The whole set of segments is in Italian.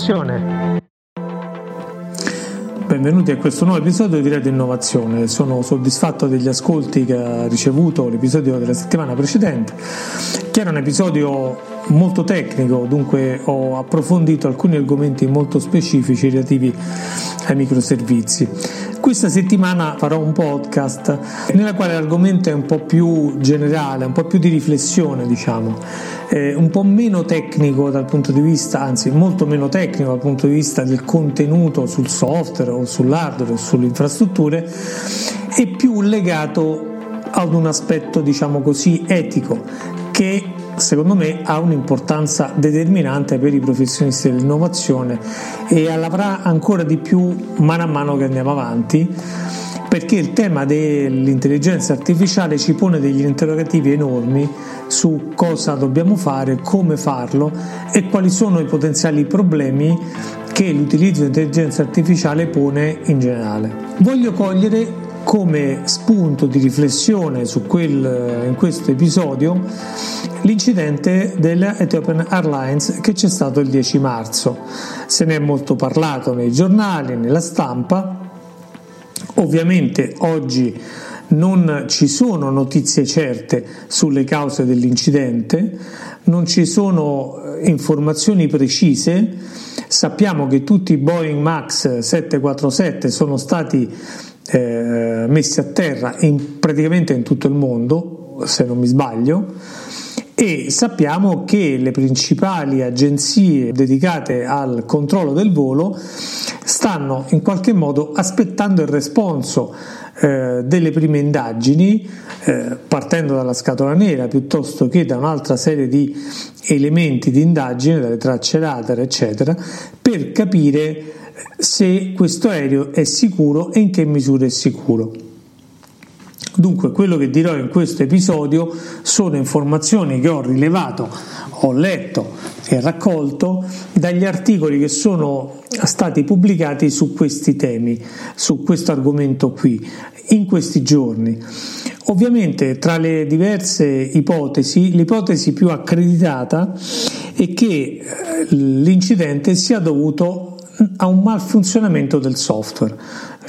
Innovazione. Benvenuti a questo nuovo episodio di Radio Innovazione. Sono soddisfatto degli ascolti che ha ricevuto l'episodio della settimana precedente, che era un episodio molto tecnico, dunque ho approfondito alcuni argomenti molto specifici relativi ai microservizi. Questa settimana farò un podcast nella quale l'argomento è un po' più generale, un po' più di riflessione, diciamo, eh, un po' meno tecnico dal punto di vista, anzi molto meno tecnico dal punto di vista del contenuto sul software o sull'hardware o sulle infrastrutture e più legato ad un aspetto, diciamo così, etico che secondo me ha un'importanza determinante per i professionisti dell'innovazione e l'avrà ancora di più mano a mano che andiamo avanti perché il tema dell'intelligenza artificiale ci pone degli interrogativi enormi su cosa dobbiamo fare, come farlo e quali sono i potenziali problemi che l'utilizzo dell'intelligenza artificiale pone in generale. Voglio cogliere come spunto di riflessione quel, in questo episodio l'incidente della Ethiopian Airlines che c'è stato il 10 marzo. Se ne è molto parlato nei giornali, nella stampa. Ovviamente oggi non ci sono notizie certe sulle cause dell'incidente, non ci sono eh, informazioni precise. Sappiamo che tutti i Boeing Max 747 sono stati eh, messi a terra in, praticamente in tutto il mondo, se non mi sbaglio, e sappiamo che le principali agenzie dedicate al controllo del volo stanno in qualche modo aspettando il responso eh, delle prime indagini, eh, partendo dalla scatola nera piuttosto che da un'altra serie di elementi di indagine, dalle tracce radar, eccetera, per capire se questo aereo è sicuro e in che misura è sicuro. Dunque, quello che dirò in questo episodio sono informazioni che ho rilevato, ho letto e raccolto dagli articoli che sono stati pubblicati su questi temi, su questo argomento qui, in questi giorni. Ovviamente tra le diverse ipotesi, l'ipotesi più accreditata è che eh, l'incidente sia dovuto a un malfunzionamento del software.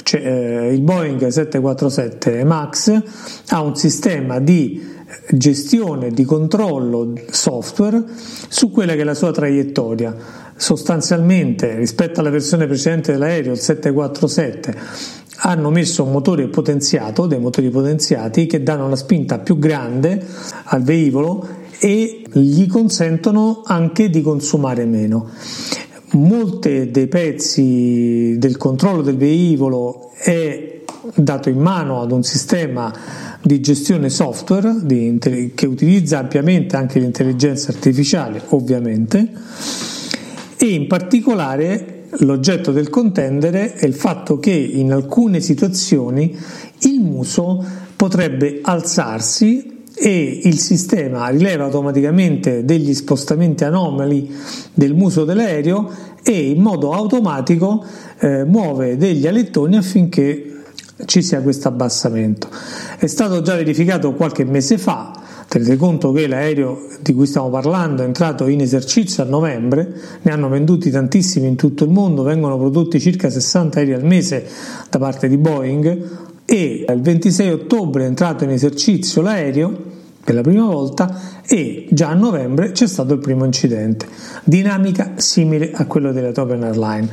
Cioè, eh, il Boeing 747 MAX ha un sistema di gestione di controllo software su quella che è la sua traiettoria. Sostanzialmente, rispetto alla versione precedente dell'aereo, il 747, hanno messo un motore potenziato, dei motori potenziati che danno una spinta più grande al velivolo e gli consentono anche di consumare meno molte dei pezzi del controllo del velivolo è dato in mano ad un sistema di gestione software di, che utilizza ampiamente anche l'intelligenza artificiale, ovviamente, e in particolare l'oggetto del contendere è il fatto che in alcune situazioni il muso potrebbe alzarsi e il sistema rileva automaticamente degli spostamenti anomali del muso dell'aereo e in modo automatico eh, muove degli alettoni affinché ci sia questo abbassamento. È stato già verificato qualche mese fa, tenete conto che l'aereo di cui stiamo parlando è entrato in esercizio a novembre, ne hanno venduti tantissimi in tutto il mondo, vengono prodotti circa 60 aerei al mese da parte di Boeing e il 26 ottobre è entrato in esercizio l'aereo per la prima volta e già a novembre c'è stato il primo incidente. Dinamica simile a quello della Topen Airline.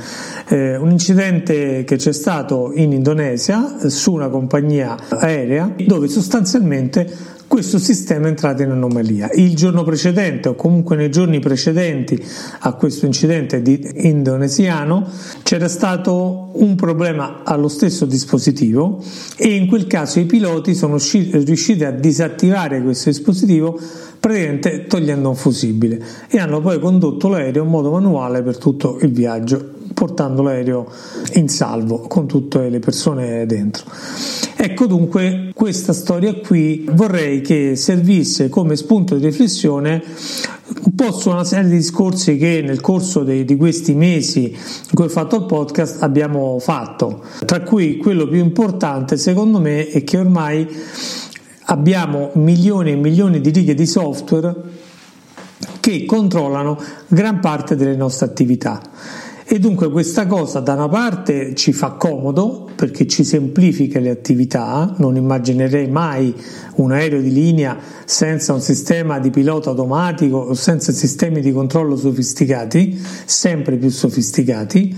Eh, un incidente che c'è stato in Indonesia su una compagnia aerea dove sostanzialmente questo sistema è entrato in anomalia. Il giorno precedente o comunque nei giorni precedenti a questo incidente indonesiano c'era stato un problema allo stesso dispositivo e in quel caso i piloti sono riusciti a disattivare questo dispositivo praticamente togliendo un fusibile e hanno poi condotto l'aereo in modo manuale per tutto il viaggio portando l'aereo in salvo con tutte le persone dentro. Ecco dunque questa storia qui vorrei che servisse come spunto di riflessione un po' su una serie di discorsi che nel corso dei, di questi mesi in cui ho fatto il podcast abbiamo fatto, tra cui quello più importante secondo me è che ormai abbiamo milioni e milioni di righe di software che controllano gran parte delle nostre attività. E dunque questa cosa da una parte ci fa comodo perché ci semplifica le attività, non immaginerei mai un aereo di linea senza un sistema di pilota automatico o senza sistemi di controllo sofisticati, sempre più sofisticati,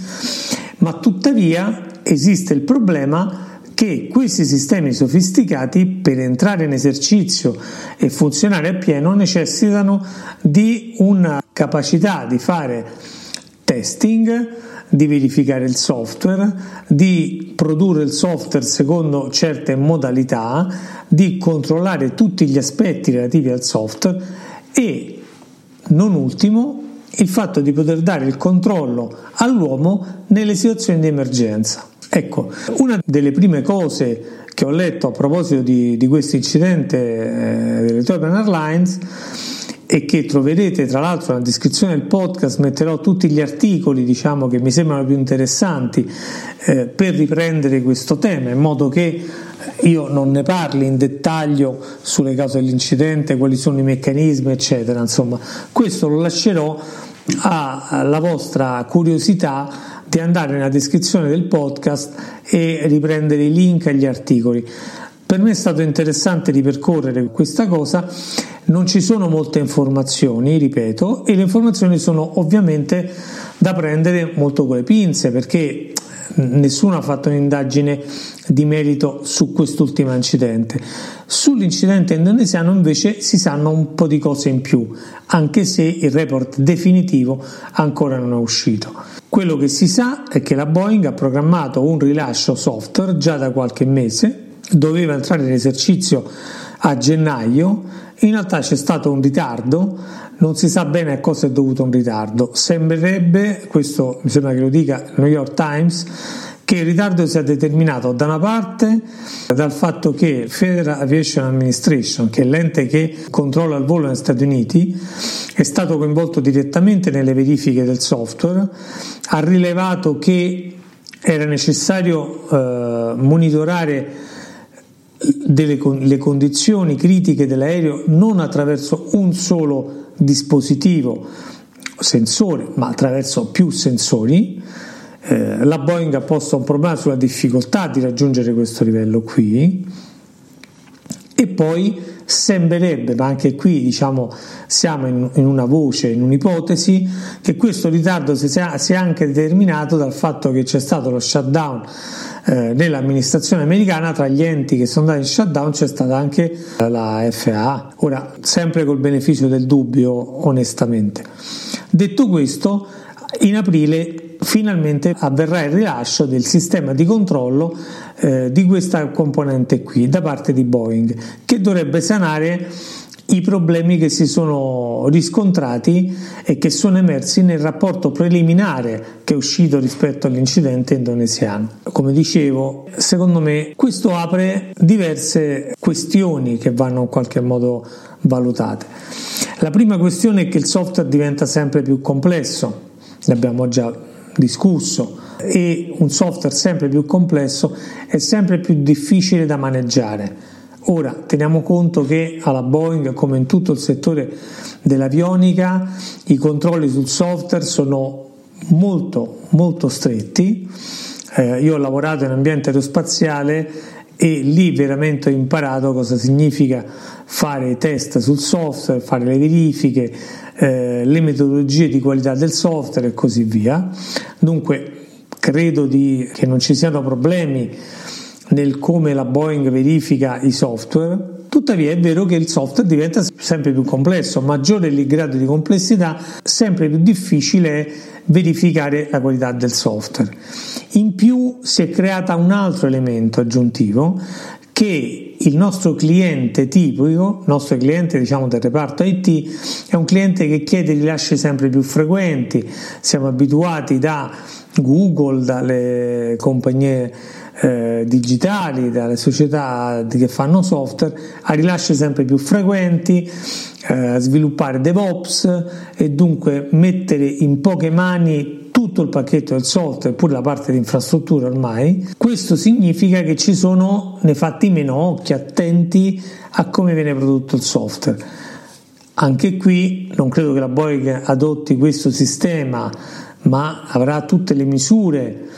ma tuttavia esiste il problema che questi sistemi sofisticati per entrare in esercizio e funzionare appieno necessitano di una capacità di fare testing, di verificare il software, di produrre il software secondo certe modalità, di controllare tutti gli aspetti relativi al software e, non ultimo, il fatto di poter dare il controllo all'uomo nelle situazioni di emergenza. Ecco, una delle prime cose che ho letto a proposito di, di questo incidente eh, dell'Ethiopian Airlines e che troverete tra l'altro nella descrizione del podcast. Metterò tutti gli articoli diciamo che mi sembrano più interessanti eh, per riprendere questo tema in modo che io non ne parli in dettaglio sulle cause dell'incidente, quali sono i meccanismi eccetera. Insomma questo lo lascerò alla vostra curiosità di andare nella descrizione del podcast e riprendere i link agli articoli per me è stato interessante ripercorrere questa cosa non ci sono molte informazioni, ripeto, e le informazioni sono ovviamente da prendere molto con le pinze perché nessuno ha fatto un'indagine di merito su quest'ultimo incidente. Sull'incidente indonesiano invece si sanno un po' di cose in più, anche se il report definitivo ancora non è uscito. Quello che si sa è che la Boeing ha programmato un rilascio software già da qualche mese, doveva entrare in esercizio a gennaio, in realtà c'è stato un ritardo, non si sa bene a cosa è dovuto un ritardo. Sembrerebbe, questo mi sembra che lo dica il New York Times, che il ritardo sia determinato da una parte dal fatto che Federal Aviation Administration, che è l'ente che controlla il volo negli Stati Uniti, è stato coinvolto direttamente nelle verifiche del software, ha rilevato che era necessario eh, monitorare delle, le condizioni critiche dell'aereo non attraverso un solo dispositivo sensore, ma attraverso più sensori. Eh, la Boeing ha posto un problema sulla difficoltà di raggiungere questo livello qui e poi sembrerebbe, ma anche qui diciamo siamo in, in una voce, in un'ipotesi, che questo ritardo si sia, sia anche determinato dal fatto che c'è stato lo shutdown eh, nell'amministrazione americana tra gli enti che sono andati in shutdown c'è stata anche la FAA. Ora, sempre col beneficio del dubbio, onestamente. Detto questo, in aprile finalmente avverrà il rilascio del sistema di controllo eh, di questa componente qui da parte di Boeing che dovrebbe sanare i problemi che si sono riscontrati e che sono emersi nel rapporto preliminare che è uscito rispetto all'incidente indonesiano. Come dicevo, secondo me questo apre diverse questioni che vanno in qualche modo valutate. La prima questione è che il software diventa sempre più complesso, ne abbiamo già discusso, e un software sempre più complesso è sempre più difficile da maneggiare Ora teniamo conto che alla Boeing, come in tutto il settore dell'avionica, i controlli sul software sono molto molto stretti. Eh, io ho lavorato in ambiente aerospaziale e lì veramente ho imparato cosa significa fare test sul software, fare le verifiche, eh, le metodologie di qualità del software e così via. Dunque credo di, che non ci siano problemi nel come la Boeing verifica i software, tuttavia è vero che il software diventa sempre più complesso, maggiore il grado di complessità, sempre più difficile è verificare la qualità del software. In più si è creato un altro elemento aggiuntivo che il nostro cliente tipico, il nostro cliente diciamo del reparto IT, è un cliente che chiede rilasci sempre più frequenti, siamo abituati da Google, dalle compagnie eh, digitali, dalle società che fanno software, a rilasci sempre più frequenti, eh, sviluppare DevOps e dunque mettere in poche mani tutto il pacchetto del software, pure la parte di infrastruttura ormai. Questo significa che ci sono nei fatti meno occhi attenti a come viene prodotto il software. Anche qui non credo che la Boeing adotti questo sistema, ma avrà tutte le misure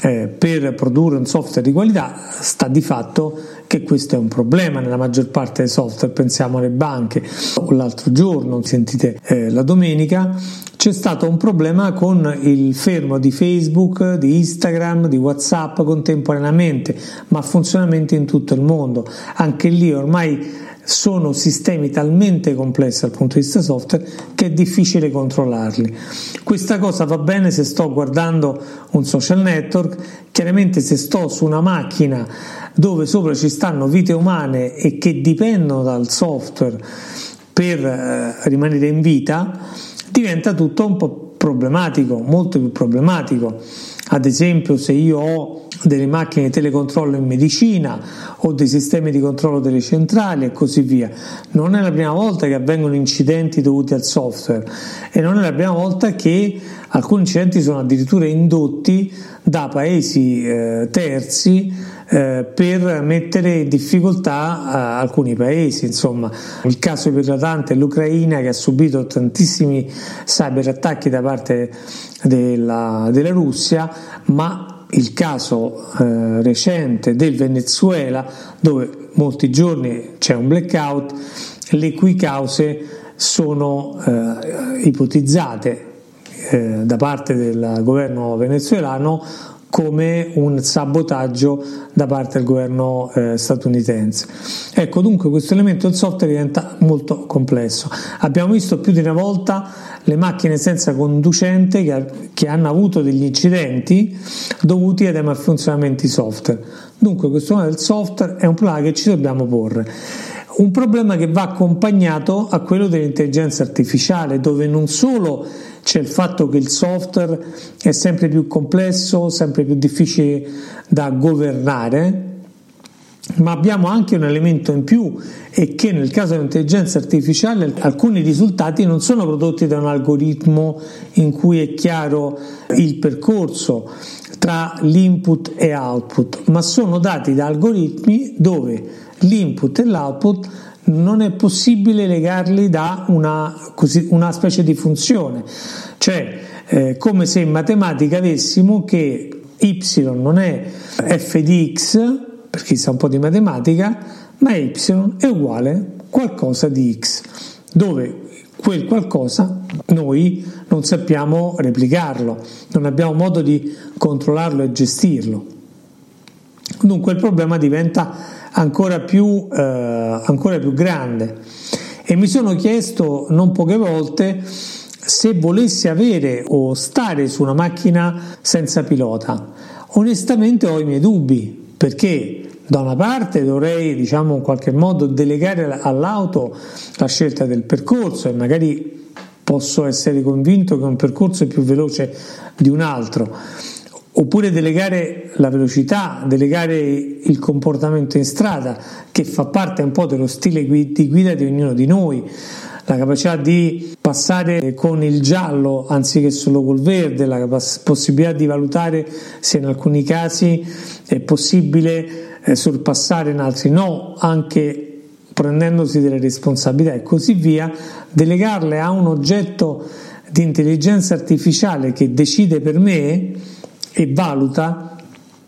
eh, per produrre un software di qualità, sta di fatto che questo è un problema nella maggior parte dei software, pensiamo alle banche. L'altro giorno, sentite eh, la domenica, c'è stato un problema con il fermo di Facebook, di Instagram, di WhatsApp contemporaneamente, ma funzionamento in tutto il mondo. Anche lì ormai sono sistemi talmente complessi dal punto di vista software che è difficile controllarli. Questa cosa va bene se sto guardando un social network, chiaramente se sto su una macchina dove sopra ci stanno vite umane e che dipendono dal software per eh, rimanere in vita, diventa tutto un po' problematico, molto più problematico. Ad esempio, se io ho delle macchine di telecontrollo in medicina o dei sistemi di controllo delle centrali e così via. Non è la prima volta che avvengono incidenti dovuti al software e non è la prima volta che alcuni incidenti sono addirittura indotti da paesi eh, terzi eh, per mettere in difficoltà eh, alcuni paesi. Insomma, il caso più eclatante è l'Ucraina che ha subito tantissimi cyberattacchi da parte della, della Russia, ma il caso eh, recente del Venezuela, dove molti giorni c'è un blackout, le cui cause sono eh, ipotizzate eh, da parte del governo venezuelano come un sabotaggio da parte del governo eh, statunitense. Ecco, dunque questo elemento del software diventa molto complesso. Abbiamo visto più di una volta le macchine senza conducente che, che hanno avuto degli incidenti dovuti ai malfunzionamenti software. Dunque questo problema del software è un problema che ci dobbiamo porre. Un problema che va accompagnato a quello dell'intelligenza artificiale, dove non solo c'è il fatto che il software è sempre più complesso, sempre più difficile da governare, ma abbiamo anche un elemento in più e che nel caso dell'intelligenza artificiale alcuni risultati non sono prodotti da un algoritmo in cui è chiaro il percorso tra l'input e output, ma sono dati da algoritmi dove l'input e l'output non è possibile legarli da una, così, una specie di funzione, cioè eh, come se in matematica avessimo che y non è f di x, per chi sa un po' di matematica, ma y è uguale a qualcosa di x, dove quel qualcosa noi non sappiamo replicarlo, non abbiamo modo di controllarlo e gestirlo. Dunque il problema diventa ancora più, eh, ancora più grande. E mi sono chiesto non poche volte se volessi avere o stare su una macchina senza pilota. Onestamente ho i miei dubbi, perché da una parte dovrei, diciamo, in qualche modo delegare all'auto la scelta del percorso e magari posso essere convinto che un percorso è più veloce di un altro oppure delegare la velocità, delegare il comportamento in strada, che fa parte un po' dello stile di guida di ognuno di noi, la capacità di passare con il giallo anziché solo col verde, la possibilità di valutare se in alcuni casi è possibile eh, sorpassare, in altri no, anche prendendosi delle responsabilità e così via, delegarle a un oggetto di intelligenza artificiale che decide per me e valuta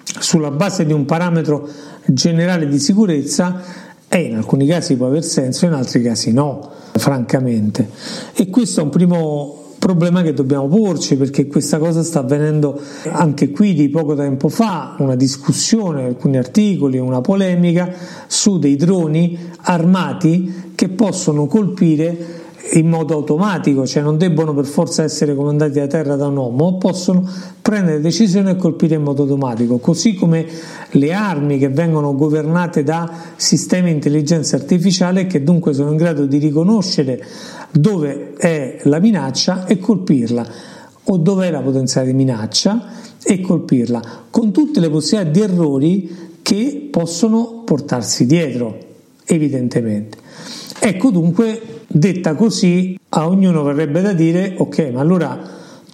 sulla base di un parametro generale di sicurezza e in alcuni casi può aver senso, in altri casi no, francamente. E questo è un primo problema che dobbiamo porci perché questa cosa sta avvenendo anche qui di poco tempo fa, una discussione, alcuni articoli, una polemica su dei droni armati che possono colpire in modo automatico, cioè non debbono per forza essere comandati da terra da un uomo, possono prendere decisioni e colpire in modo automatico, così come le armi che vengono governate da sistemi di intelligenza artificiale che dunque sono in grado di riconoscere dove è la minaccia e colpirla o dove è la potenziale minaccia e colpirla, con tutte le possibilità di errori che possono portarsi dietro, evidentemente. Ecco dunque Detta così, a ognuno verrebbe da dire, ok, ma allora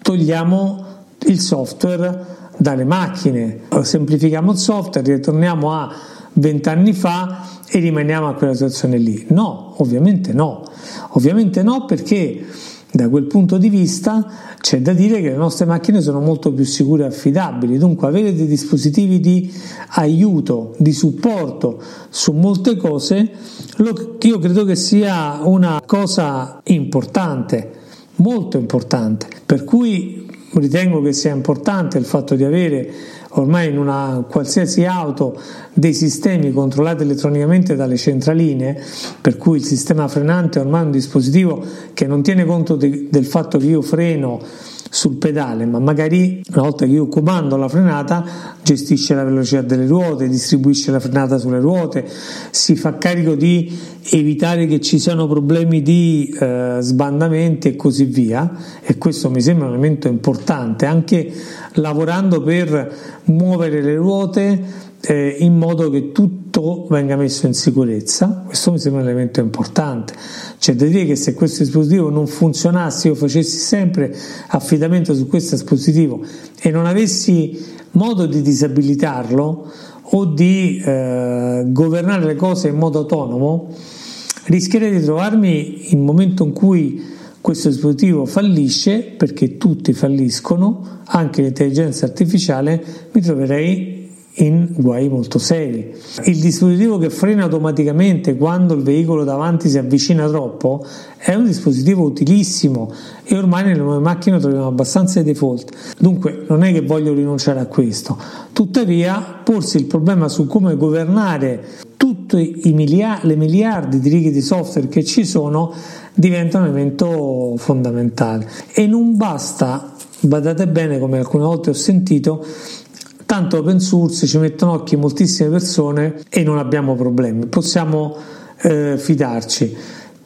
togliamo il software dalle macchine, semplifichiamo il software, ritorniamo a vent'anni fa e rimaniamo a quella situazione lì. No, ovviamente no, ovviamente no perché da quel punto di vista c'è da dire che le nostre macchine sono molto più sicure e affidabili, dunque avere dei dispositivi di aiuto, di supporto su molte cose, io credo che sia una cosa importante, molto importante, per cui ritengo che sia importante il fatto di avere ormai in una qualsiasi auto dei sistemi controllati elettronicamente dalle centraline, per cui il sistema frenante è ormai un dispositivo che non tiene conto de, del fatto che io freno sul pedale, ma magari una volta che io comando la frenata gestisce la velocità delle ruote, distribuisce la frenata sulle ruote, si fa carico di evitare che ci siano problemi di eh, sbandamenti e così via. E questo mi sembra un elemento importante anche lavorando per muovere le ruote eh, in modo che tutto venga messo in sicurezza. Questo mi sembra un elemento importante. C'è da dire che se questo dispositivo non funzionasse, io facessi sempre affidamento su questo dispositivo e non avessi modo di disabilitarlo o di eh, governare le cose in modo autonomo, rischierei di trovarmi in momento in cui questo dispositivo fallisce, perché tutti falliscono, anche l'intelligenza artificiale, mi troverei in guai molto seri. Il dispositivo che frena automaticamente quando il veicolo davanti si avvicina troppo è un dispositivo utilissimo e ormai nelle nuove macchine troviamo abbastanza i default. Dunque non è che voglio rinunciare a questo, tuttavia porsi il problema su come governare tutte miliardi, le miliardi di righe di software che ci sono diventa un elemento fondamentale e non basta, badate bene come alcune volte ho sentito, tanto open source ci mettono occhi moltissime persone e non abbiamo problemi, possiamo eh, fidarci.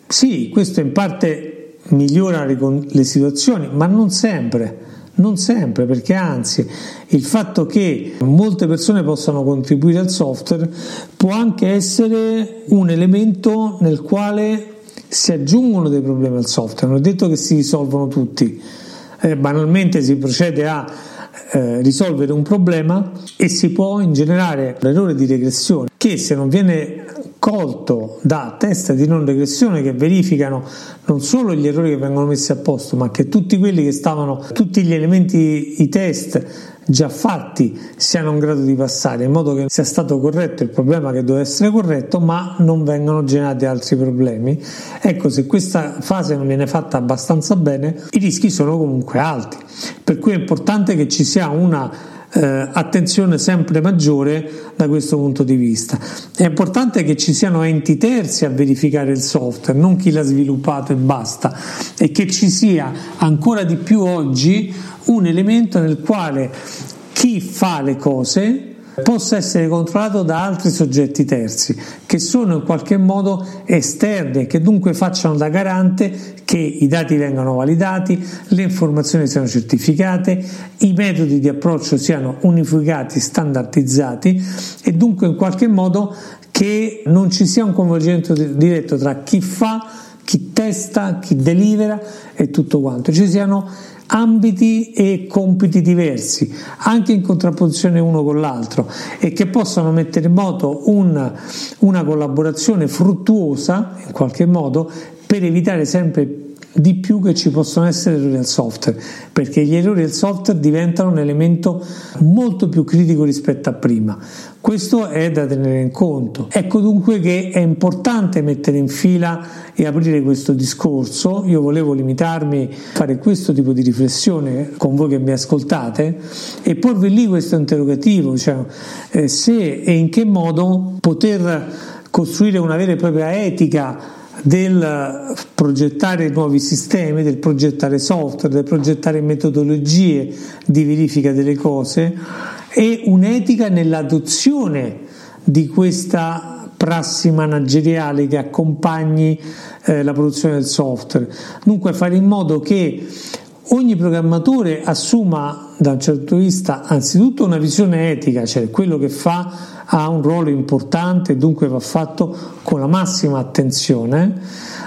Sì, questo in parte migliora le, le situazioni, ma non sempre. Non sempre, perché anzi il fatto che molte persone possano contribuire al software può anche essere un elemento nel quale si aggiungono dei problemi al software, non è detto che si risolvono tutti. Eh, banalmente si procede a eh, risolvere un problema e si può ingenerare l'errore di regressione che se non viene colto da test di non regressione che verificano non solo gli errori che vengono messi a posto ma che tutti quelli che stavano tutti gli elementi i test già fatti siano in grado di passare in modo che sia stato corretto il problema che doveva essere corretto ma non vengano generati altri problemi. Ecco se questa fase non viene fatta abbastanza bene i rischi sono comunque alti. Per cui è importante che ci sia una eh, attenzione sempre maggiore da questo punto di vista. È importante che ci siano enti terzi a verificare il software, non chi l'ha sviluppato e basta, e che ci sia ancora di più oggi un elemento nel quale chi fa le cose possa essere controllato da altri soggetti terzi che sono in qualche modo esterni e che dunque facciano da garante che i dati vengano validati, le informazioni siano certificate, i metodi di approccio siano unificati, standardizzati e dunque in qualche modo che non ci sia un coinvolgimento diretto tra chi fa, chi testa, chi delibera e tutto quanto. Ci siano ambiti e compiti diversi, anche in contrapposizione uno con l'altro, e che possano mettere in moto un, una collaborazione fruttuosa, in qualche modo, per evitare sempre di più che ci possono essere errori al software, perché gli errori al software diventano un elemento molto più critico rispetto a prima. Questo è da tenere in conto. Ecco dunque che è importante mettere in fila e aprire questo discorso. Io volevo limitarmi a fare questo tipo di riflessione con voi che mi ascoltate e porvi lì questo interrogativo, cioè eh, se e in che modo poter costruire una vera e propria etica del progettare nuovi sistemi, del progettare software, del progettare metodologie di verifica delle cose e un'etica nell'adozione di questa prassi manageriale che accompagni eh, la produzione del software. Dunque fare in modo che ogni programmatore assuma da un certo punto di vista anzitutto una visione etica, cioè quello che fa ha un ruolo importante e dunque va fatto con la massima attenzione.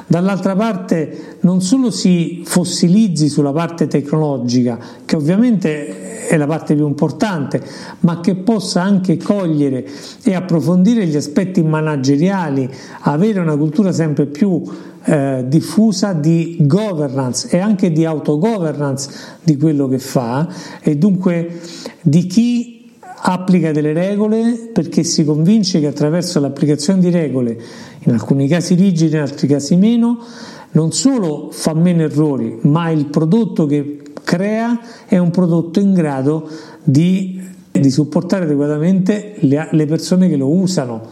Dall'altra parte non solo si fossilizzi sulla parte tecnologica, che ovviamente è la parte più importante, ma che possa anche cogliere e approfondire gli aspetti manageriali, avere una cultura sempre più eh, diffusa di governance e anche di autogovernance di quello che fa. E dunque di chi applica delle regole perché si convince che attraverso l'applicazione di regole, in alcuni casi rigide, in altri casi meno, non solo fa meno errori, ma il prodotto che crea è un prodotto in grado di, di supportare adeguatamente le, le persone che lo usano.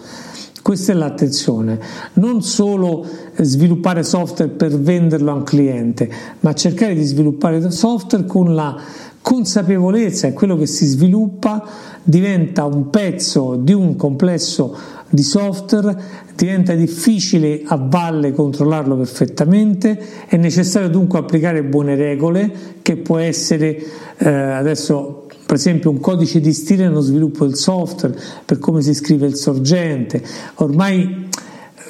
Questa è l'attenzione, non solo sviluppare software per venderlo a un cliente, ma cercare di sviluppare software con la consapevolezza che quello che si sviluppa diventa un pezzo di un complesso di software diventa difficile a valle controllarlo perfettamente, è necessario dunque applicare buone regole che può essere eh, adesso per esempio un codice di stile nello sviluppo del software per come si scrive il sorgente, ormai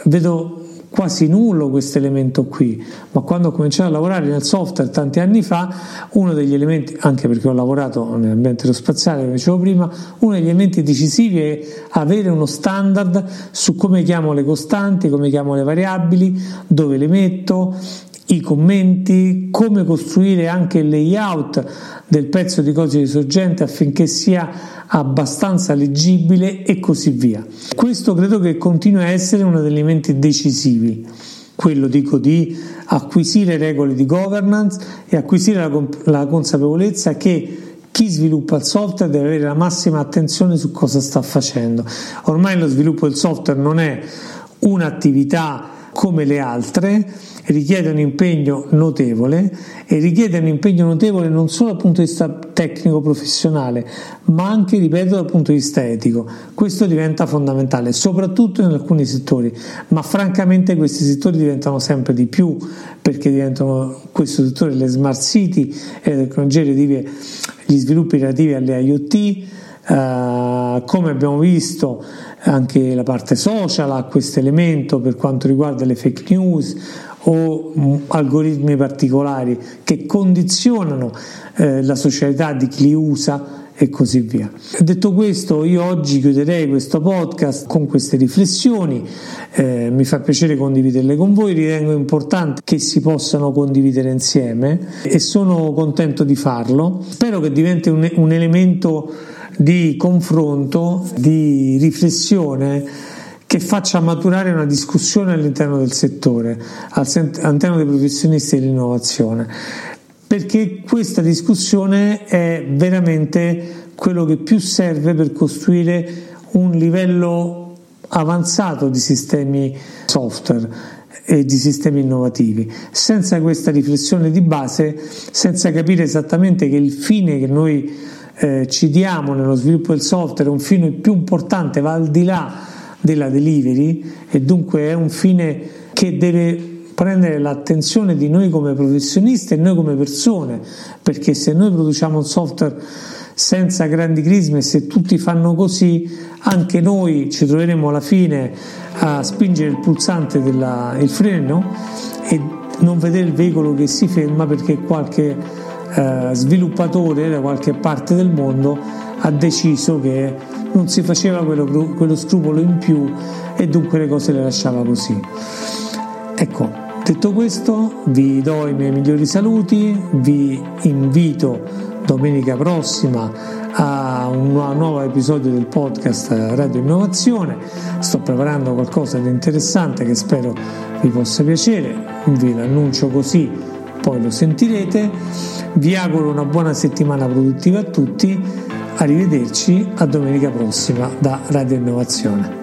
vedo quasi nullo questo elemento qui, ma quando ho cominciato a lavorare nel software tanti anni fa, uno degli elementi, anche perché ho lavorato nell'ambiente aerospaziale, come dicevo prima, uno degli elementi decisivi è avere uno standard su come chiamo le costanti, come chiamo le variabili, dove le metto, i commenti, come costruire anche il layout del pezzo di codice di sorgente affinché sia abbastanza leggibile e così via. Questo credo che continui a essere uno degli elementi decisivi, quello dico di acquisire regole di governance e acquisire la, la consapevolezza che chi sviluppa il software deve avere la massima attenzione su cosa sta facendo. Ormai lo sviluppo del software non è un'attività come le altre, richiede un impegno notevole e richiede un impegno notevole non solo dal punto di vista tecnico professionale, ma anche, ripeto, dal punto di vista etico. Questo diventa fondamentale, soprattutto in alcuni settori, ma francamente questi settori diventano sempre di più perché diventano questo settore le smart city e le tecnologie relative, gli sviluppi relativi alle IoT, eh, come abbiamo visto anche la parte social ha questo elemento per quanto riguarda le fake news o mm, algoritmi particolari che condizionano eh, la socialità di chi li usa e così via. Detto questo, io oggi chiuderei questo podcast con queste riflessioni, eh, mi fa piacere condividerle con voi, ritengo importante che si possano condividere insieme e sono contento di farlo. Spero che diventi un, un elemento di confronto, di riflessione che faccia maturare una discussione all'interno del settore, all'interno dei professionisti dell'innovazione, perché questa discussione è veramente quello che più serve per costruire un livello avanzato di sistemi software e di sistemi innovativi. Senza questa riflessione di base, senza capire esattamente che il fine che noi eh, ci diamo nello sviluppo del software un fine più importante, va al di là della delivery e dunque è un fine che deve prendere l'attenzione di noi come professionisti e noi come persone, perché se noi produciamo un software senza grandi crismi e se tutti fanno così, anche noi ci troveremo alla fine a spingere il pulsante del freno e non vedere il veicolo che si ferma perché qualche eh, sviluppatore da qualche parte del mondo ha deciso che non si faceva quello, quello scrupolo in più e dunque le cose le lasciava così. Ecco, detto questo, vi do i miei migliori saluti, vi invito domenica prossima a un nuovo episodio del podcast Radio Innovazione. Sto preparando qualcosa di interessante che spero vi possa piacere, vi l'annuncio così, poi lo sentirete. Vi auguro una buona settimana produttiva a tutti, arrivederci a domenica prossima da Radio Innovazione.